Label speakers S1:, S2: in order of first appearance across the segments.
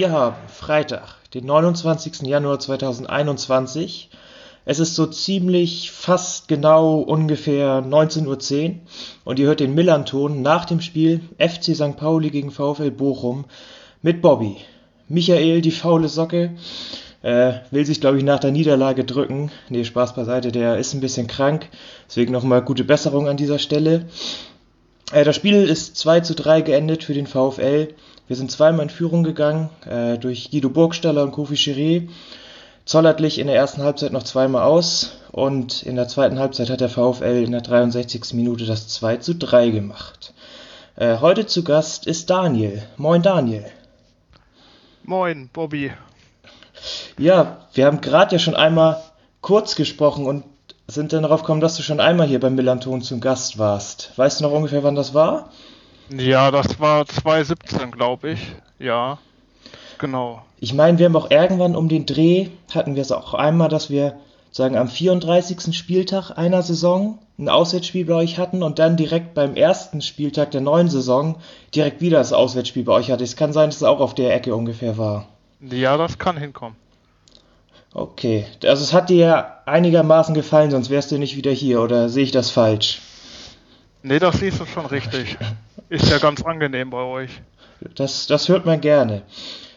S1: Wir haben Freitag, den 29. Januar 2021. Es ist so ziemlich fast genau ungefähr 19.10 Uhr und ihr hört den Millanton nach dem Spiel FC St. Pauli gegen VfL Bochum mit Bobby. Michael, die faule Socke, äh, will sich, glaube ich, nach der Niederlage drücken. Nee, Spaß beiseite, der ist ein bisschen krank. Deswegen nochmal gute Besserung an dieser Stelle. Äh, das Spiel ist 2 zu 3 geendet für den VfL. Wir sind zweimal in Führung gegangen äh, durch Guido Burgstaller und Kofi Chiré. Zollertlich in der ersten Halbzeit noch zweimal aus und in der zweiten Halbzeit hat der VfL in der 63. Minute das 2 zu 3 gemacht. Äh, heute zu Gast ist Daniel. Moin Daniel.
S2: Moin Bobby.
S1: Ja, wir haben gerade ja schon einmal kurz gesprochen und sind dann darauf gekommen, dass du schon einmal hier beim Millanton zum Gast warst. Weißt du noch ungefähr, wann das war?
S2: Ja, das war 2017, glaube ich. Ja, genau.
S1: Ich meine, wir haben auch irgendwann um den Dreh, hatten wir es auch einmal, dass wir sagen am 34. Spieltag einer Saison ein Auswärtsspiel bei euch hatten und dann direkt beim ersten Spieltag der neuen Saison direkt wieder das Auswärtsspiel bei euch hatte. Es kann sein, dass es auch auf der Ecke ungefähr war.
S2: Ja, das kann hinkommen.
S1: Okay, also es hat dir einigermaßen gefallen, sonst wärst du nicht wieder hier, oder sehe ich das falsch?
S2: Nee, das siehst du schon richtig. Ist ja ganz angenehm bei euch.
S1: Das, das hört man gerne.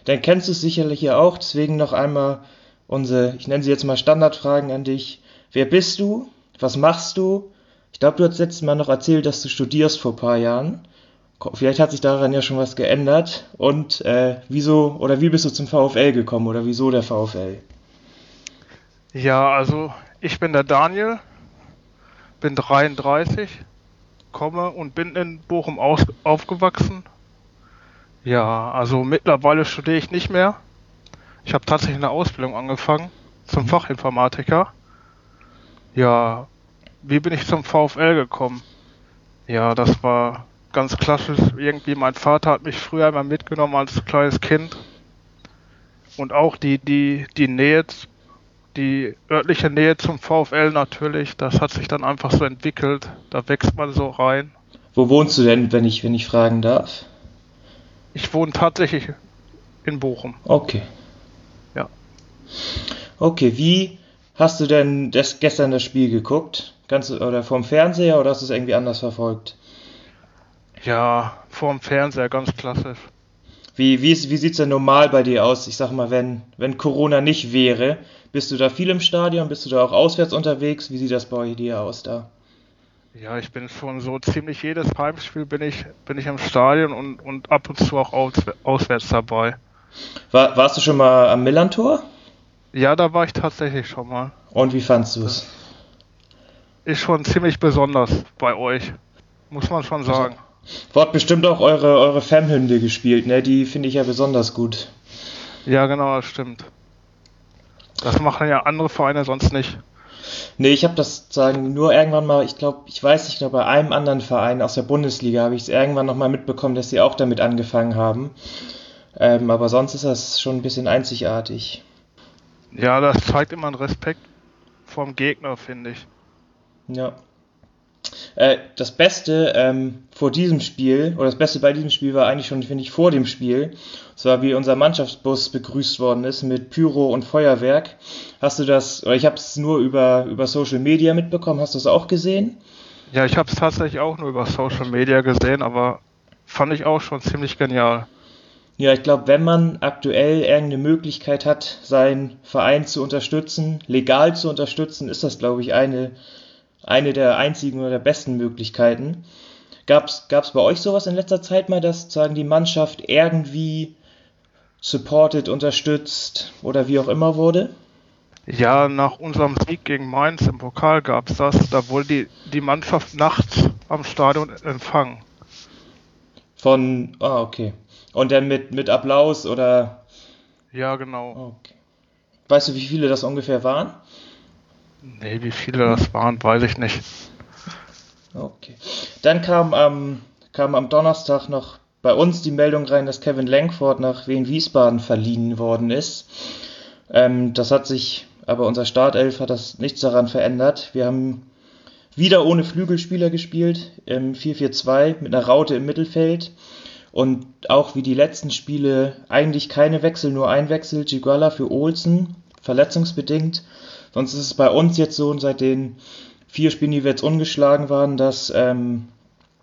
S1: Dann kennst du es sicherlich ja auch, deswegen noch einmal unsere, ich nenne sie jetzt mal Standardfragen an dich. Wer bist du? Was machst du? Ich glaube, du hast letztes Mal noch erzählt, dass du studierst vor ein paar Jahren. Vielleicht hat sich daran ja schon was geändert. Und äh, wieso oder wie bist du zum VfL gekommen oder wieso der VfL?
S2: Ja, also ich bin der Daniel, bin 33, komme und bin in Bochum aus, aufgewachsen. Ja, also mittlerweile studiere ich nicht mehr. Ich habe tatsächlich eine Ausbildung angefangen zum Fachinformatiker. Ja, wie bin ich zum VfL gekommen? Ja, das war ganz klassisch. Irgendwie mein Vater hat mich früher einmal mitgenommen als kleines Kind. Und auch die, die, die Nähe, die örtliche Nähe zum VfL natürlich, das hat sich dann einfach so entwickelt. Da wächst man so rein.
S1: Wo wohnst du denn, wenn ich, wenn ich fragen darf?
S2: Ich wohne tatsächlich in Bochum.
S1: Okay.
S2: Ja.
S1: Okay, wie hast du denn das, gestern das Spiel geguckt? Ganz, oder vom Fernseher oder hast du es irgendwie anders verfolgt?
S2: Ja, vorm Fernseher, ganz klassisch.
S1: Wie, wie, wie sieht es denn normal bei dir aus? Ich sag mal, wenn, wenn Corona nicht wäre, bist du da viel im Stadion? Bist du da auch auswärts unterwegs? Wie sieht das bei dir aus da?
S2: Ja, ich bin schon so ziemlich jedes Heimspiel bin ich, bin ich im Stadion und, und ab und zu auch aus, auswärts dabei.
S1: War, warst du schon mal am Millantor?
S2: Ja, da war ich tatsächlich schon mal.
S1: Und wie fandst du es?
S2: Ist schon ziemlich besonders bei euch, muss man schon sagen.
S1: Wort bestimmt auch eure, eure Fanhymne gespielt, ne? Die finde ich ja besonders gut.
S2: Ja, genau, das stimmt. Das machen ja andere Vereine sonst nicht.
S1: Nee, ich habe das sagen nur irgendwann mal, ich glaube, ich weiß nicht, nur bei einem anderen Verein aus der Bundesliga habe ich es irgendwann noch mal mitbekommen, dass sie auch damit angefangen haben. Ähm, aber sonst ist das schon ein bisschen einzigartig.
S2: Ja, das zeigt immer einen Respekt vom Gegner, finde ich.
S1: Ja. Äh, das Beste ähm, vor diesem Spiel, oder das Beste bei diesem Spiel war eigentlich schon, finde ich, vor dem Spiel. Und zwar, wie unser Mannschaftsbus begrüßt worden ist mit Pyro und Feuerwerk. Hast du das, oder ich habe es nur über, über Social Media mitbekommen, hast du es auch gesehen?
S2: Ja, ich habe es tatsächlich auch nur über Social Media gesehen, aber fand ich auch schon ziemlich genial.
S1: Ja, ich glaube, wenn man aktuell irgendeine Möglichkeit hat, seinen Verein zu unterstützen, legal zu unterstützen, ist das, glaube ich, eine eine der einzigen oder der besten Möglichkeiten. Gab es bei euch sowas in letzter Zeit mal, dass sagen die Mannschaft irgendwie supported, unterstützt oder wie auch immer wurde?
S2: Ja, nach unserem Sieg gegen Mainz im Pokal gab es das. Da wurde die, die Mannschaft nachts am Stadion empfangen.
S1: Von, ah, okay. Und dann mit, mit Applaus oder?
S2: Ja, genau.
S1: Okay. Weißt du, wie viele das ungefähr waren?
S2: Nee, wie viele das waren, weiß ich nicht.
S1: Okay. Dann kam am, kam am Donnerstag noch bei uns die Meldung rein, dass Kevin Langford nach Wien Wiesbaden verliehen worden ist. Ähm, das hat sich, aber unser Startelf hat das nichts daran verändert. Wir haben wieder ohne Flügelspieler gespielt, im 4-4-2 mit einer Raute im Mittelfeld. Und auch wie die letzten Spiele eigentlich keine Wechsel, nur ein Wechsel. Giguala für Olsen, verletzungsbedingt. Sonst ist es bei uns jetzt so, seit den vier Spielen, die wir jetzt ungeschlagen waren, dass ähm,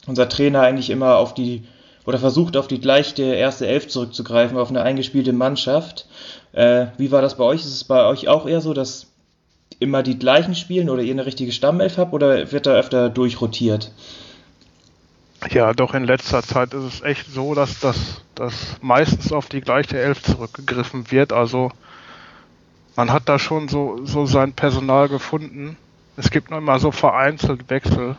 S1: unser Trainer eigentlich immer auf die oder versucht auf die gleiche erste Elf zurückzugreifen, auf eine eingespielte Mannschaft. Äh, wie war das bei euch? Ist es bei euch auch eher so, dass immer die gleichen spielen oder ihr eine richtige Stammelf habt oder wird da öfter durchrotiert?
S2: Ja, doch in letzter Zeit ist es echt so, dass das dass meistens auf die gleiche Elf zurückgegriffen wird. Also man hat da schon so, so sein Personal gefunden. Es gibt nur immer so vereinzelt Wechsel.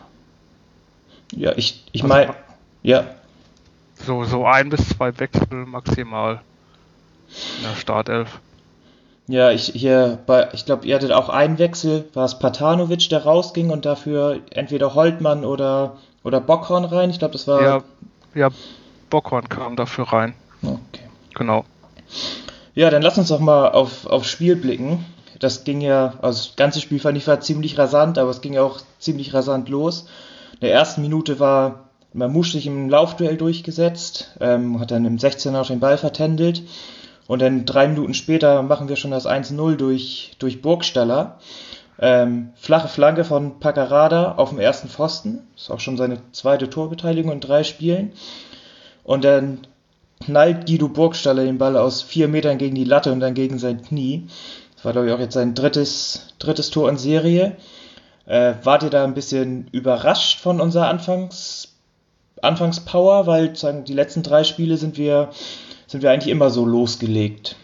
S1: Ja, ich, ich also, meine, ja.
S2: So, so ein bis zwei Wechsel maximal in der Startelf.
S1: Ja, ich hier bei, ich glaube, ihr hattet auch einen Wechsel, war es Patanovic, der rausging und dafür entweder Holtmann oder, oder Bockhorn rein. Ich glaube, das war.
S2: Ja, ja, Bockhorn kam dafür rein.
S1: Okay.
S2: Genau.
S1: Ja, dann lass uns doch mal auf, aufs Spiel blicken. Das ging ja, also das ganze Spiel fand ich war ziemlich rasant, aber es ging ja auch ziemlich rasant los. In der ersten Minute war Mamouche sich im Laufduell durchgesetzt, ähm, hat dann im 16er auch den Ball vertändelt. Und dann drei Minuten später machen wir schon das 1-0 durch, durch Burgstaller. Ähm, flache Flanke von Paccarada auf dem ersten Pfosten. Ist auch schon seine zweite Torbeteiligung in drei Spielen. Und dann knallt Guido Burgstaller den Ball aus vier Metern gegen die Latte und dann gegen sein Knie. Das war, glaube ich, auch jetzt sein drittes, drittes Tor in Serie. Äh, wart ihr da ein bisschen überrascht von unserer Anfangs, Anfangspower? Weil sozusagen die letzten drei Spiele sind wir, sind wir eigentlich immer so losgelegt.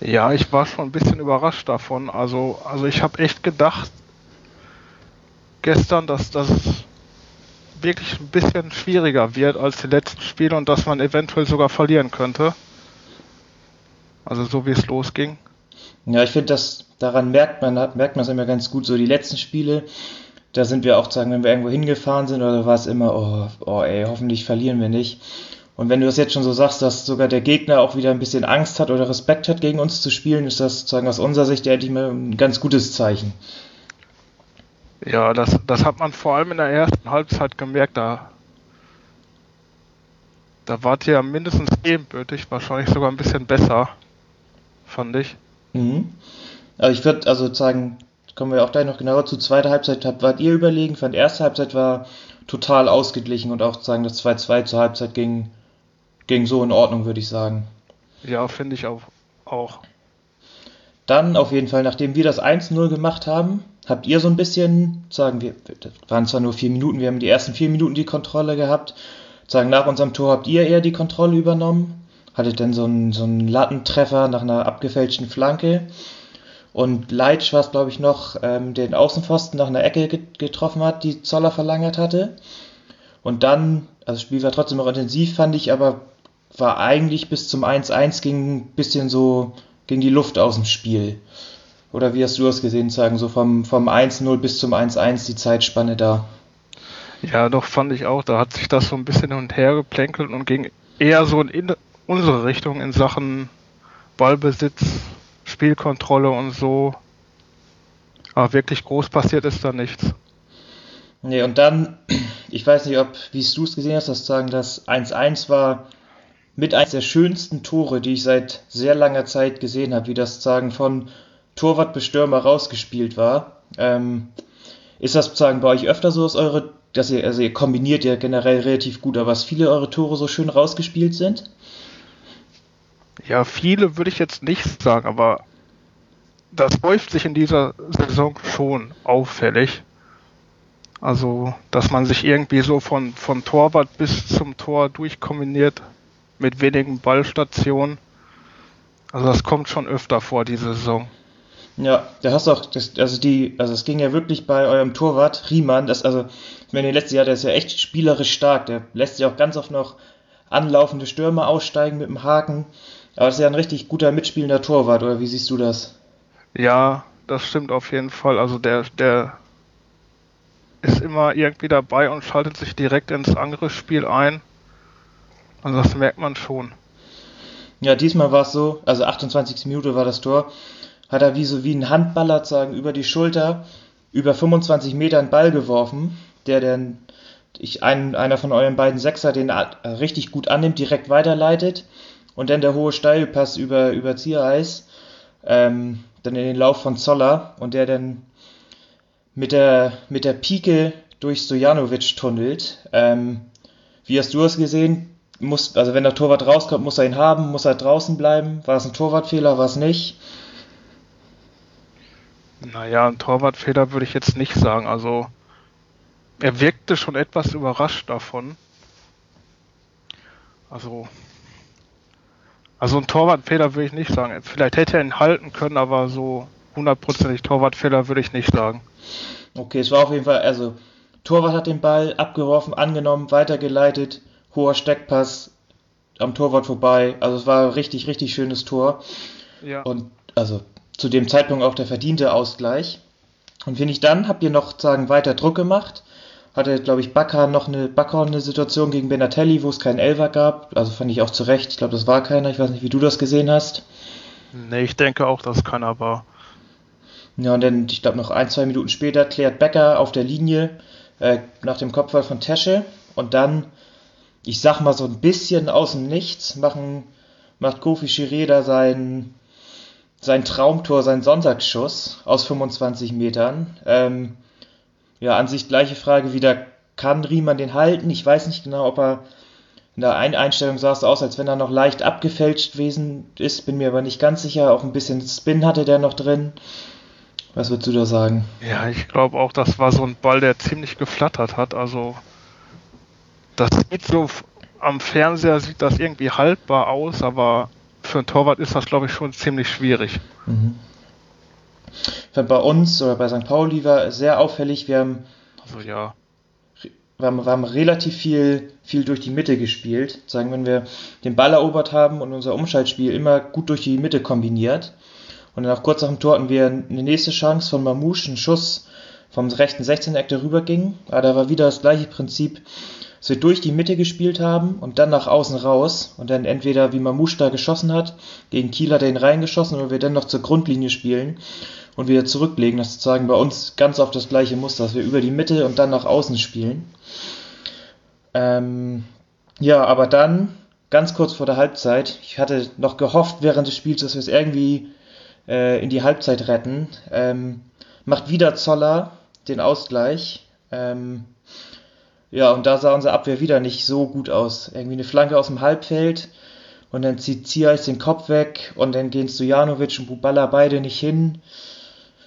S2: Ja, ich war schon ein bisschen überrascht davon. Also, also ich habe echt gedacht gestern, dass das wirklich ein bisschen schwieriger wird als die letzten Spiele und dass man eventuell sogar verlieren könnte. Also so wie es losging.
S1: Ja, ich finde, daran merkt man, merkt es immer ganz gut. So die letzten Spiele, da sind wir auch sagen, wenn wir irgendwo hingefahren sind, oder war es immer, oh, oh ey, hoffentlich verlieren wir nicht. Und wenn du das jetzt schon so sagst, dass sogar der Gegner auch wieder ein bisschen Angst hat oder Respekt hat, gegen uns zu spielen, ist das sozusagen aus unserer Sicht endlich mal ein ganz gutes Zeichen.
S2: Ja, das, das hat man vor allem in der ersten Halbzeit gemerkt. Da, da wart ihr ja mindestens ebenbürtig, wahrscheinlich sogar ein bisschen besser, fand ich.
S1: Mhm. Also ich würde also sagen, kommen wir auch gleich noch genauer zu. Zweite Halbzeit wart ihr überlegen, fand erste Halbzeit war total ausgeglichen und auch sagen, das 2-2 zur Halbzeit ging, ging so in Ordnung, würde ich sagen.
S2: Ja, finde ich auch, auch.
S1: Dann auf jeden Fall, nachdem wir das 1-0 gemacht haben, habt ihr so ein bisschen, sagen wir, das waren zwar nur vier Minuten, wir haben die ersten vier Minuten die Kontrolle gehabt, sagen nach unserem Tor habt ihr eher die Kontrolle übernommen, hattet dann so einen, so einen Lattentreffer nach einer abgefälschten Flanke und Leitsch war es, glaube ich, noch, ähm, den Außenpfosten nach einer Ecke getroffen hat, die Zoller verlangert hatte. Und dann, also das Spiel war trotzdem noch intensiv, fand ich, aber war eigentlich bis zum 1-1 ging ein bisschen so, ging die Luft aus dem Spiel. Oder wie hast du das gesehen, sagen, so vom, vom 1-0 bis zum 1-1 die Zeitspanne da?
S2: Ja, doch, fand ich auch. Da hat sich das so ein bisschen hin und her geplänkelt und ging eher so in unsere Richtung in Sachen Ballbesitz, Spielkontrolle und so. Aber wirklich groß passiert ist da nichts.
S1: Nee, und dann, ich weiß nicht, ob, wie du es gesehen hast, dass sagen, das 1-1 war mit eines der schönsten Tore, die ich seit sehr langer Zeit gesehen habe, wie das sagen von Torwart bis Stürmer rausgespielt war. Ähm, ist das sozusagen bei euch öfter so, dass eure, dass ihr, also ihr kombiniert ja generell relativ gut, aber dass viele eure Tore so schön rausgespielt sind?
S2: Ja, viele würde ich jetzt nicht sagen, aber das häuft sich in dieser Saison schon auffällig. Also, dass man sich irgendwie so von, von Torwart bis zum Tor durchkombiniert mit wenigen Ballstationen. Also das kommt schon öfter vor, diese Saison.
S1: Ja, da hast du auch, das, also die, also es ging ja wirklich bei eurem Torwart, Riemann, das, also, ich meine, letztes Jahr, der ist ja echt spielerisch stark, der lässt sich auch ganz oft noch anlaufende Stürmer aussteigen mit dem Haken, aber das ist ja ein richtig guter mitspielender Torwart, oder wie siehst du das?
S2: Ja, das stimmt auf jeden Fall, also der, der ist immer irgendwie dabei und schaltet sich direkt ins Angriffsspiel ein, also das merkt man schon.
S1: Ja, diesmal war es so, also 28. Minute war das Tor, hat er wie so wie ein Handballer sagen über die Schulter über 25 Meter einen Ball geworfen, der dann ich, ein, einer von euren beiden Sechser den richtig gut annimmt, direkt weiterleitet und dann der hohe Steilpass über, über Ziereis, ähm, dann in den Lauf von Zoller und der dann mit der, mit der Pike durch Stojanovic tunnelt. Ähm, wie hast du es gesehen? Muss, also wenn der Torwart rauskommt, muss er ihn haben, muss er draußen bleiben? War es ein Torwartfehler, war es nicht?
S2: Naja, ein Torwartfehler würde ich jetzt nicht sagen. Also er wirkte schon etwas überrascht davon. Also, also ein Torwartfehler würde ich nicht sagen. Vielleicht hätte er ihn halten können, aber so hundertprozentig Torwartfehler würde ich nicht sagen.
S1: Okay, es war auf jeden Fall, also Torwart hat den Ball abgeworfen, angenommen, weitergeleitet, hoher Steckpass am Torwart vorbei. Also es war ein richtig, richtig schönes Tor. Ja. Und also zu dem Zeitpunkt auch der verdiente Ausgleich. Und finde ich dann, habt ihr noch sagen weiter Druck gemacht. Hatte, glaube ich, Bakker noch eine Bakker eine Situation gegen Benatelli, wo es keinen Elfer gab. Also fand ich auch zu Recht. Ich glaube, das war keiner. Ich weiß nicht, wie du das gesehen hast.
S2: Nee, ich denke auch, dass keiner war.
S1: Ja, und dann, ich glaube, noch ein, zwei Minuten später klärt Becker auf der Linie äh, nach dem Kopfball von Tesche. Und dann, ich sag mal so ein bisschen aus dem Nichts, machen, macht Kofi Schireda sein, sein Traumtor, sein Sonntagsschuss aus 25 Metern. Ähm, ja, an sich gleiche Frage wieder, kann Riemann den halten? Ich weiß nicht genau, ob er in der einen Einstellung sah es aus, als wenn er noch leicht abgefälscht gewesen ist, bin mir aber nicht ganz sicher. Auch ein bisschen Spin hatte der noch drin. Was würdest du da sagen?
S2: Ja, ich glaube auch, das war so ein Ball, der ziemlich geflattert hat. Also, das sieht so am Fernseher sieht das irgendwie haltbar aus, aber für einen Torwart ist das, glaube ich, schon ziemlich schwierig. Mhm.
S1: Bei uns oder bei St. Pauli war sehr auffällig, wir haben,
S2: also, ja.
S1: wir haben, wir haben relativ viel, viel durch die Mitte gespielt. Sagen, wenn wir den Ball erobert haben und unser Umschaltspiel immer gut durch die Mitte kombiniert. Und dann auch kurz nach dem Tor hatten wir eine nächste Chance von Mamouche, einen Schuss vom rechten 16-Eck, der rüberging. Aber da war wieder das gleiche Prinzip, dass wir durch die Mitte gespielt haben und dann nach außen raus. Und dann entweder, wie Mamouche da geschossen hat, gegen Kiel hat er ihn reingeschossen, oder wir dann noch zur Grundlinie spielen und wieder zurücklegen. Das ist sozusagen bei uns ganz oft das gleiche Muster, dass wir über die Mitte und dann nach außen spielen. Ähm, ja, aber dann, ganz kurz vor der Halbzeit, ich hatte noch gehofft während des Spiels, dass wir es irgendwie äh, in die Halbzeit retten. Ähm, macht wieder Zoller den Ausgleich. Ähm, ja, und da sah unsere Abwehr wieder nicht so gut aus. Irgendwie eine Flanke aus dem Halbfeld und dann zieht Ziais den Kopf weg und dann gehen Stojanovic und Bubala beide nicht hin.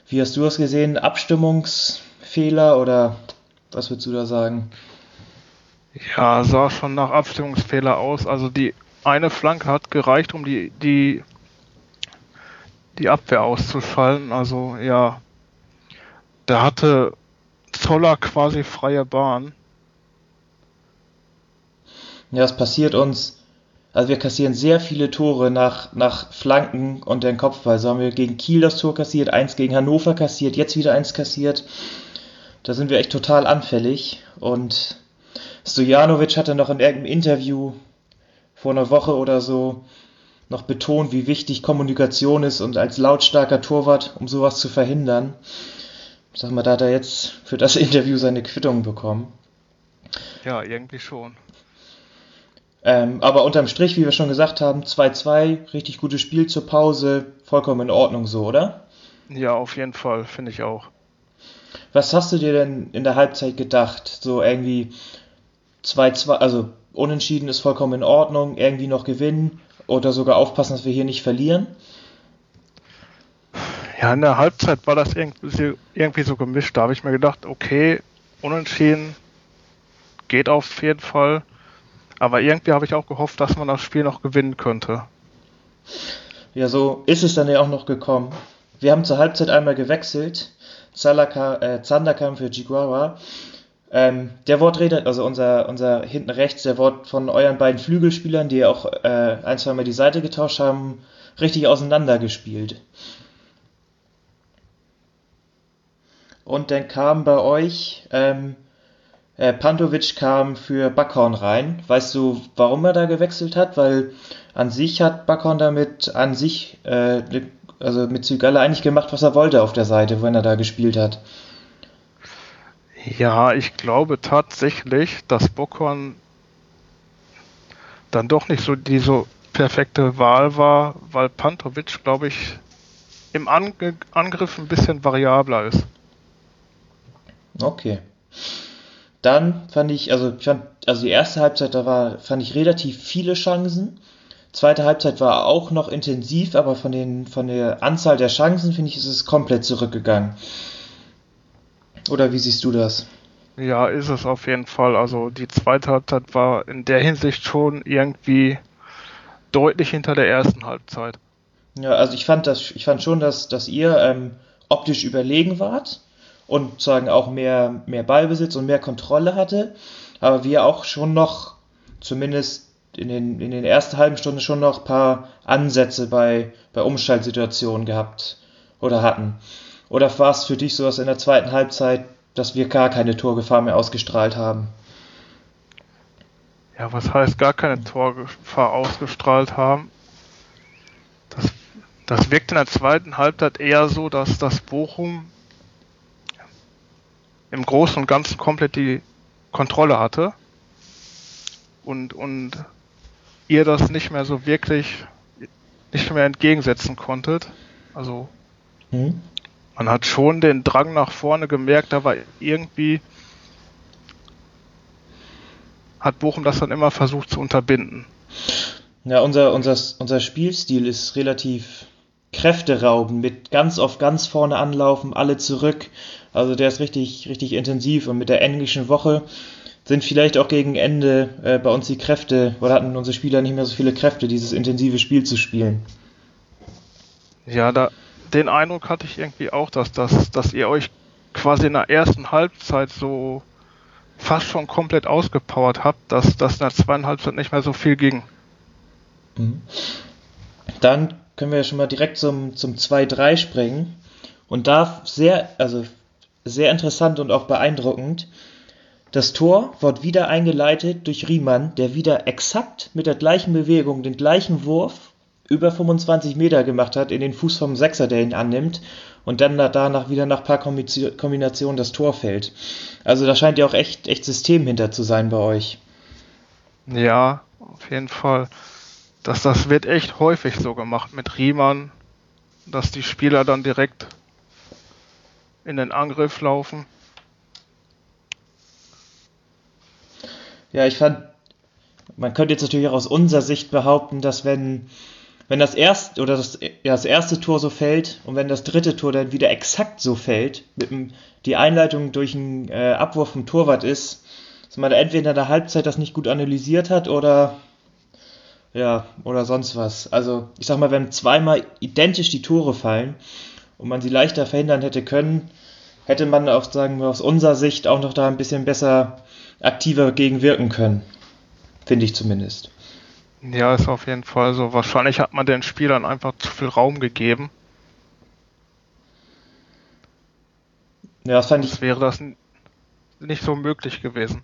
S1: Wie hast du das gesehen? Abstimmungsfehler oder was würdest du da sagen?
S2: Ja, sah schon nach Abstimmungsfehler aus. Also die eine Flanke hat gereicht, um die, die die Abwehr auszuschalten. Also ja, da hatte Zoller quasi freie Bahn.
S1: Ja, es passiert uns. Also wir kassieren sehr viele Tore nach, nach Flanken und den Kopfball. So haben wir gegen Kiel das Tor kassiert, eins gegen Hannover kassiert, jetzt wieder eins kassiert. Da sind wir echt total anfällig. Und Stojanovic hatte noch in irgendeinem Interview vor einer Woche oder so noch betont, wie wichtig Kommunikation ist und als lautstarker Torwart, um sowas zu verhindern. Sag mal, da hat er jetzt für das Interview seine Quittung bekommen.
S2: Ja, irgendwie schon.
S1: Ähm, aber unterm Strich, wie wir schon gesagt haben, 2-2, richtig gutes Spiel zur Pause, vollkommen in Ordnung so, oder?
S2: Ja, auf jeden Fall, finde ich auch.
S1: Was hast du dir denn in der Halbzeit gedacht? So irgendwie 2-2, also unentschieden ist vollkommen in Ordnung, irgendwie noch gewinnen oder sogar aufpassen, dass wir hier nicht verlieren?
S2: Ja, in der Halbzeit war das irgendwie so gemischt. Da habe ich mir gedacht, okay, unentschieden geht auf jeden Fall. Aber irgendwie habe ich auch gehofft, dass man das Spiel noch gewinnen könnte.
S1: Ja, so ist es dann ja auch noch gekommen. Wir haben zur Halbzeit einmal gewechselt. Zalaka, äh, Zander kam für Jiguara ähm, der Wortredner, also unser, unser hinten rechts, der Wort von euren beiden Flügelspielern, die auch äh, ein, zwei Mal die Seite getauscht haben, richtig auseinandergespielt. Und dann kam bei euch, ähm, äh, Pantovic kam für Backhorn rein. Weißt du, warum er da gewechselt hat? Weil an sich hat Backhorn damit an sich, äh, also mit Zygalla eigentlich gemacht, was er wollte auf der Seite, wenn er da gespielt hat.
S2: Ja, ich glaube tatsächlich, dass Bockhorn dann doch nicht so die so perfekte Wahl war, weil Pantovic, glaube ich, im Ange Angriff ein bisschen variabler ist.
S1: Okay. Dann fand ich, also ich fand, also die erste Halbzeit, da war, fand ich relativ viele Chancen. Zweite Halbzeit war auch noch intensiv, aber von, den, von der Anzahl der Chancen, finde ich, ist es komplett zurückgegangen. Oder wie siehst du das?
S2: Ja, ist es auf jeden Fall. Also die zweite Halbzeit war in der Hinsicht schon irgendwie deutlich hinter der ersten Halbzeit.
S1: Ja, also ich fand das, ich fand schon, dass, dass ihr ähm, optisch überlegen wart und sagen auch mehr, mehr Ballbesitz und mehr Kontrolle hatte, aber wir auch schon noch, zumindest in den, in den ersten halben Stunden schon noch ein paar Ansätze bei, bei Umschaltsituationen gehabt oder hatten. Oder war es für dich so, dass in der zweiten Halbzeit, dass wir gar keine Torgefahr mehr ausgestrahlt haben?
S2: Ja, was heißt gar keine Torgefahr ausgestrahlt haben? Das, das wirkt in der zweiten Halbzeit eher so, dass das Bochum im Großen und Ganzen komplett die Kontrolle hatte und, und ihr das nicht mehr so wirklich nicht mehr entgegensetzen konntet. Also mhm. man hat schon den Drang nach vorne gemerkt, war irgendwie hat Bochum das dann immer versucht zu unterbinden.
S1: Ja, unser, unser, unser Spielstil ist relativ kräfteraubend, mit ganz auf ganz vorne anlaufen, alle zurück also der ist richtig, richtig intensiv und mit der englischen Woche sind vielleicht auch gegen Ende äh, bei uns die Kräfte oder hatten unsere Spieler nicht mehr so viele Kräfte, dieses intensive Spiel zu spielen.
S2: Ja, da, den Eindruck hatte ich irgendwie auch, dass, dass, dass ihr euch quasi in der ersten Halbzeit so fast schon komplett ausgepowert habt, dass das in der zweiten Halbzeit nicht mehr so viel ging.
S1: Mhm. Dann können wir ja schon mal direkt zum, zum 2-3 springen. Und da sehr, also sehr interessant und auch beeindruckend. Das Tor wird wieder eingeleitet durch Riemann, der wieder exakt mit der gleichen Bewegung den gleichen Wurf über 25 Meter gemacht hat in den Fuß vom Sechser, der ihn annimmt und dann danach wieder nach paar Kombinationen das Tor fällt. Also da scheint ja auch echt, echt System hinter zu sein bei euch.
S2: Ja, auf jeden Fall. Das, das wird echt häufig so gemacht mit Riemann, dass die Spieler dann direkt in den Angriff laufen.
S1: Ja, ich fand, man könnte jetzt natürlich auch aus unserer Sicht behaupten, dass wenn, wenn das erste oder das, ja, das erste Tor so fällt und wenn das dritte Tor dann wieder exakt so fällt, mit dem, die Einleitung durch einen äh, Abwurf vom Torwart ist, dass man entweder in der Halbzeit das nicht gut analysiert hat oder ja, oder sonst was. Also, ich sag mal, wenn zweimal identisch die Tore fallen, und man sie leichter verhindern hätte können, hätte man auch, sagen wir, aus unserer Sicht auch noch da ein bisschen besser aktiver gegen wirken können. Finde ich zumindest.
S2: Ja, ist auf jeden Fall so. Wahrscheinlich hat man den Spielern einfach zu viel Raum gegeben. Ja, das fand ich. Das wäre das nicht so möglich gewesen.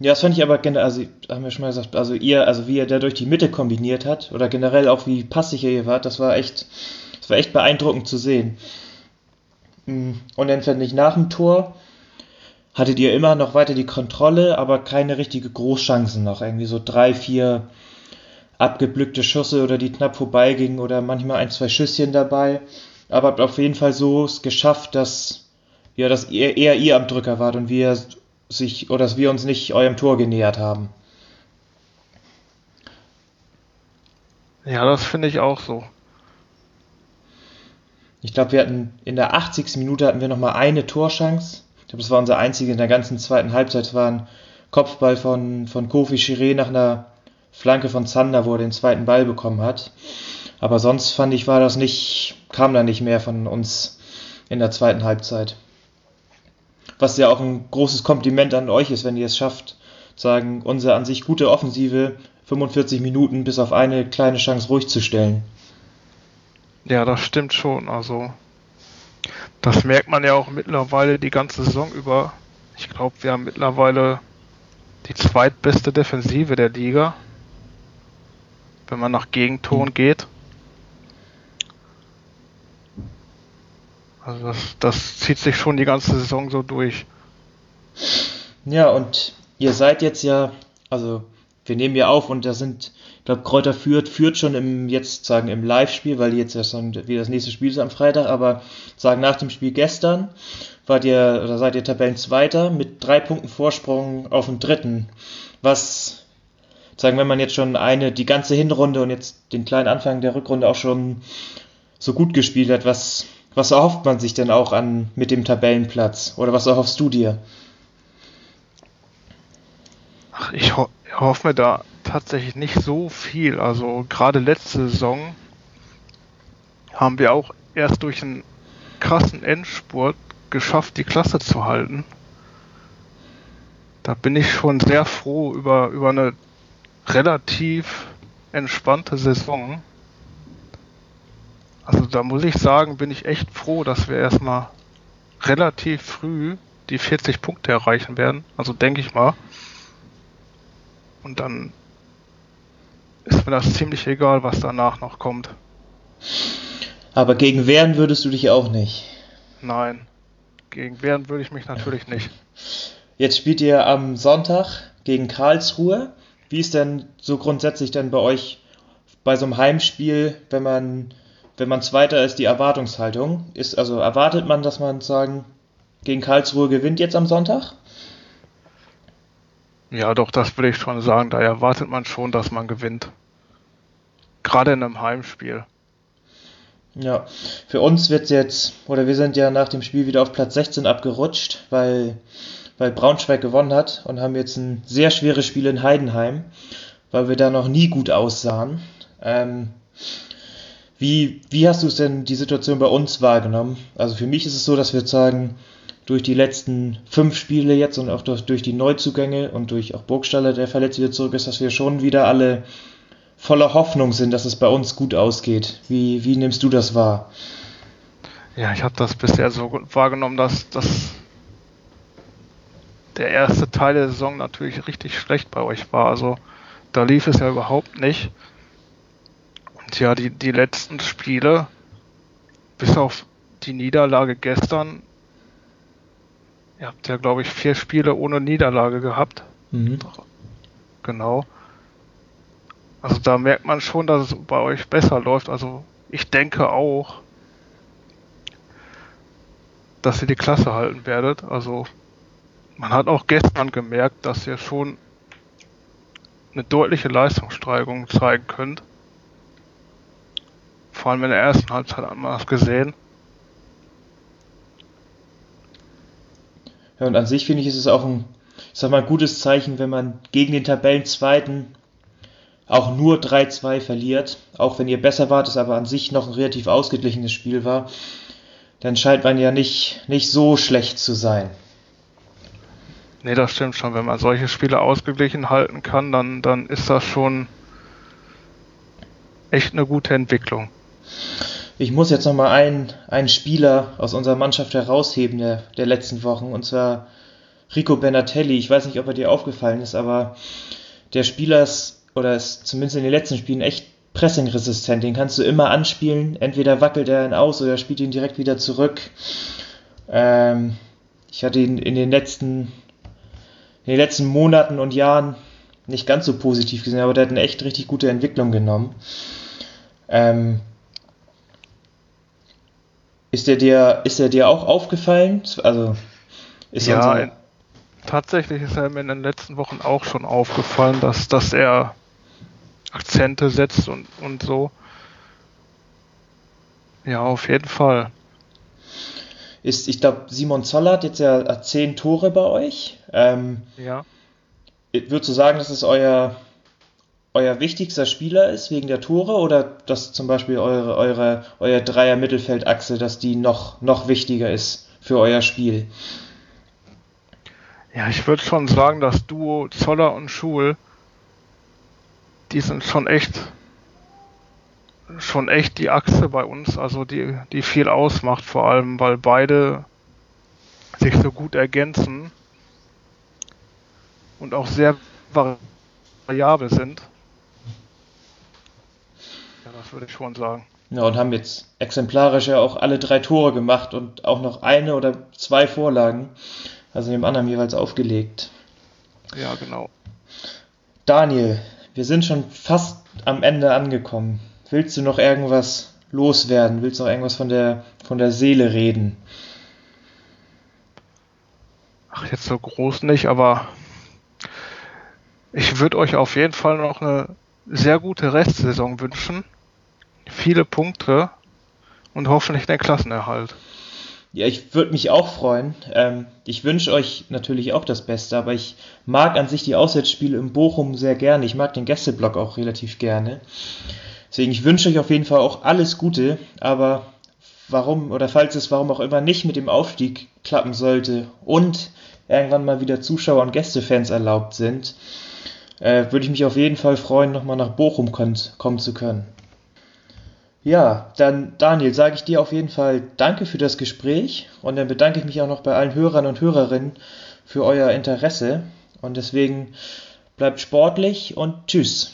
S1: Ja, das fand ich aber generell, also haben wir schon mal gesagt, also ihr, also wie er da durch die Mitte kombiniert hat oder generell auch wie passig ihr wart, das war echt, das war echt beeindruckend zu sehen. Mm, und dann fand ich nach dem Tor hattet ihr immer noch weiter die Kontrolle, aber keine richtige Großchancen noch. Irgendwie so drei, vier abgeblückte Schüsse oder die knapp vorbeigingen oder manchmal ein, zwei Schüsschen dabei. Aber habt auf jeden Fall so es geschafft, dass, ja, dass ihr, eher ihr am Drücker wart und wir sich, oder dass wir uns nicht eurem Tor genähert haben.
S2: Ja, das finde ich auch so.
S1: Ich glaube, wir hatten in der 80. Minute hatten wir nochmal eine Torschance. Ich glaube, das war unser einzige in der ganzen zweiten Halbzeit. Es war ein Kopfball von, von Kofi Chiré nach einer Flanke von Zander, wo er den zweiten Ball bekommen hat. Aber sonst fand ich, war das nicht, kam da nicht mehr von uns in der zweiten Halbzeit. Was ja auch ein großes Kompliment an euch ist, wenn ihr es schafft, sagen, unsere an sich gute Offensive 45 Minuten bis auf eine kleine Chance ruhig zu stellen.
S2: Ja, das stimmt schon. Also, das merkt man ja auch mittlerweile die ganze Saison über. Ich glaube, wir haben mittlerweile die zweitbeste Defensive der Liga, wenn man nach Gegenton mhm. geht. Also das, das zieht sich schon die ganze Saison so durch.
S1: Ja, und ihr seid jetzt ja, also wir nehmen ja auf und da sind, ich glaube, Kräuter führt, führt schon im, jetzt sagen, im Live-Spiel, weil jetzt ja schon wieder das nächste Spiel ist am Freitag, aber sagen nach dem Spiel gestern wart ihr, oder seid ihr Tabellenzweiter mit drei Punkten Vorsprung auf dem dritten. Was, sagen, wenn man jetzt schon eine, die ganze Hinrunde und jetzt den kleinen Anfang der Rückrunde auch schon so gut gespielt hat, was, was erhofft man sich denn auch an mit dem Tabellenplatz? Oder was erhoffst du dir?
S2: Ach, ich ho hoffe mir da tatsächlich nicht so viel. Also gerade letzte Saison haben wir auch erst durch einen krassen Endspurt geschafft, die Klasse zu halten. Da bin ich schon sehr froh über, über eine relativ entspannte Saison. Also da muss ich sagen, bin ich echt froh, dass wir erstmal relativ früh die 40 Punkte erreichen werden. Also denke ich mal. Und dann ist mir das ziemlich egal, was danach noch kommt.
S1: Aber gegen wehren würdest du dich auch nicht.
S2: Nein, gegen wehren würde ich mich natürlich nicht.
S1: Jetzt spielt ihr am Sonntag gegen Karlsruhe. Wie ist denn so grundsätzlich denn bei euch bei so einem Heimspiel, wenn man wenn man Zweiter ist, die Erwartungshaltung? Ist also erwartet man, dass man sagen gegen Karlsruhe gewinnt jetzt am Sonntag?
S2: Ja, doch, das will ich schon sagen. Da erwartet man schon, dass man gewinnt. Gerade in einem Heimspiel.
S1: Ja, für uns wird jetzt, oder wir sind ja nach dem Spiel wieder auf Platz 16 abgerutscht, weil, weil Braunschweig gewonnen hat und haben jetzt ein sehr schweres Spiel in Heidenheim, weil wir da noch nie gut aussahen. Ähm, wie, wie hast du es denn die Situation bei uns wahrgenommen? Also für mich ist es so, dass wir sagen, durch die letzten fünf Spiele jetzt und auch durch, die Neuzugänge und durch auch Burgstaller, der verletzt wieder zurück ist, dass wir schon wieder alle voller Hoffnung sind, dass es bei uns gut ausgeht. Wie, wie nimmst du das wahr?
S2: Ja, ich habe das bisher so wahrgenommen, dass, dass der erste Teil der Saison natürlich richtig schlecht bei euch war. Also da lief es ja überhaupt nicht. Und ja, die, die letzten Spiele, bis auf die Niederlage gestern, Ihr habt ja, glaube ich, vier Spiele ohne Niederlage gehabt. Mhm. Genau. Also da merkt man schon, dass es bei euch besser läuft. Also ich denke auch, dass ihr die Klasse halten werdet. Also man hat auch gestern gemerkt, dass ihr schon eine deutliche Leistungssteigerung zeigen könnt. Vor allem in der ersten Halbzeit das gesehen.
S1: Ja, und an sich finde ich, ist es auch ein, ich sag mal, gutes Zeichen, wenn man gegen den Tabellenzweiten auch nur 3-2 verliert, auch wenn ihr besser wart, es aber an sich noch ein relativ ausgeglichenes Spiel war, dann scheint man ja nicht, nicht so schlecht zu sein.
S2: Nee, das stimmt schon. Wenn man solche Spiele ausgeglichen halten kann, dann, dann ist das schon echt eine gute Entwicklung.
S1: Ich muss jetzt nochmal einen, einen Spieler aus unserer Mannschaft herausheben der, der letzten Wochen, und zwar Rico Benatelli. Ich weiß nicht, ob er dir aufgefallen ist, aber der Spieler ist, oder ist zumindest in den letzten Spielen echt pressingresistent. Den kannst du immer anspielen. Entweder wackelt er ihn aus oder spielt ihn direkt wieder zurück. Ähm, ich hatte ihn in den letzten, in den letzten Monaten und Jahren nicht ganz so positiv gesehen, aber der hat eine echt richtig gute Entwicklung genommen. Ähm, ist der dir, ist der dir auch aufgefallen? Also
S2: ist ja, so tatsächlich ist er mir in den letzten Wochen auch schon aufgefallen, dass, dass er Akzente setzt und, und so. Ja, auf jeden Fall.
S1: Ist, ich glaube, Simon Zoller hat jetzt ja zehn Tore bei euch. Ähm,
S2: ja.
S1: Würdest du sagen, das ist euer euer wichtigster Spieler ist wegen der Tore oder dass zum Beispiel eure, eure, euer Dreier-Mittelfeldachse, dass die noch, noch wichtiger ist für euer Spiel?
S2: Ja, ich würde schon sagen, das Duo Zoller und Schul, die sind schon echt schon echt die Achse bei uns, also die, die viel ausmacht, vor allem, weil beide sich so gut ergänzen und auch sehr variabel sind. Ja, das würde ich schon sagen.
S1: Ja, und haben jetzt exemplarisch ja auch alle drei Tore gemacht und auch noch eine oder zwei Vorlagen, also dem anderen jeweils aufgelegt.
S2: Ja, genau.
S1: Daniel, wir sind schon fast am Ende angekommen. Willst du noch irgendwas loswerden? Willst du noch irgendwas von der, von der Seele reden?
S2: Ach, jetzt so groß nicht, aber ich würde euch auf jeden Fall noch eine sehr gute Restsaison wünschen. Viele Punkte und hoffentlich den Klassenerhalt.
S1: Ja, ich würde mich auch freuen. Ähm, ich wünsche euch natürlich auch das Beste, aber ich mag an sich die Auswärtsspiele in Bochum sehr gerne. Ich mag den Gästeblock auch relativ gerne. Deswegen, ich wünsche euch auf jeden Fall auch alles Gute, aber warum oder falls es warum auch immer nicht mit dem Aufstieg klappen sollte und irgendwann mal wieder Zuschauer und Gästefans erlaubt sind, äh, würde ich mich auf jeden Fall freuen, nochmal nach Bochum kommen zu können. Ja, dann Daniel, sage ich dir auf jeden Fall Danke für das Gespräch und dann bedanke ich mich auch noch bei allen Hörern und Hörerinnen für euer Interesse und deswegen bleibt sportlich und tschüss.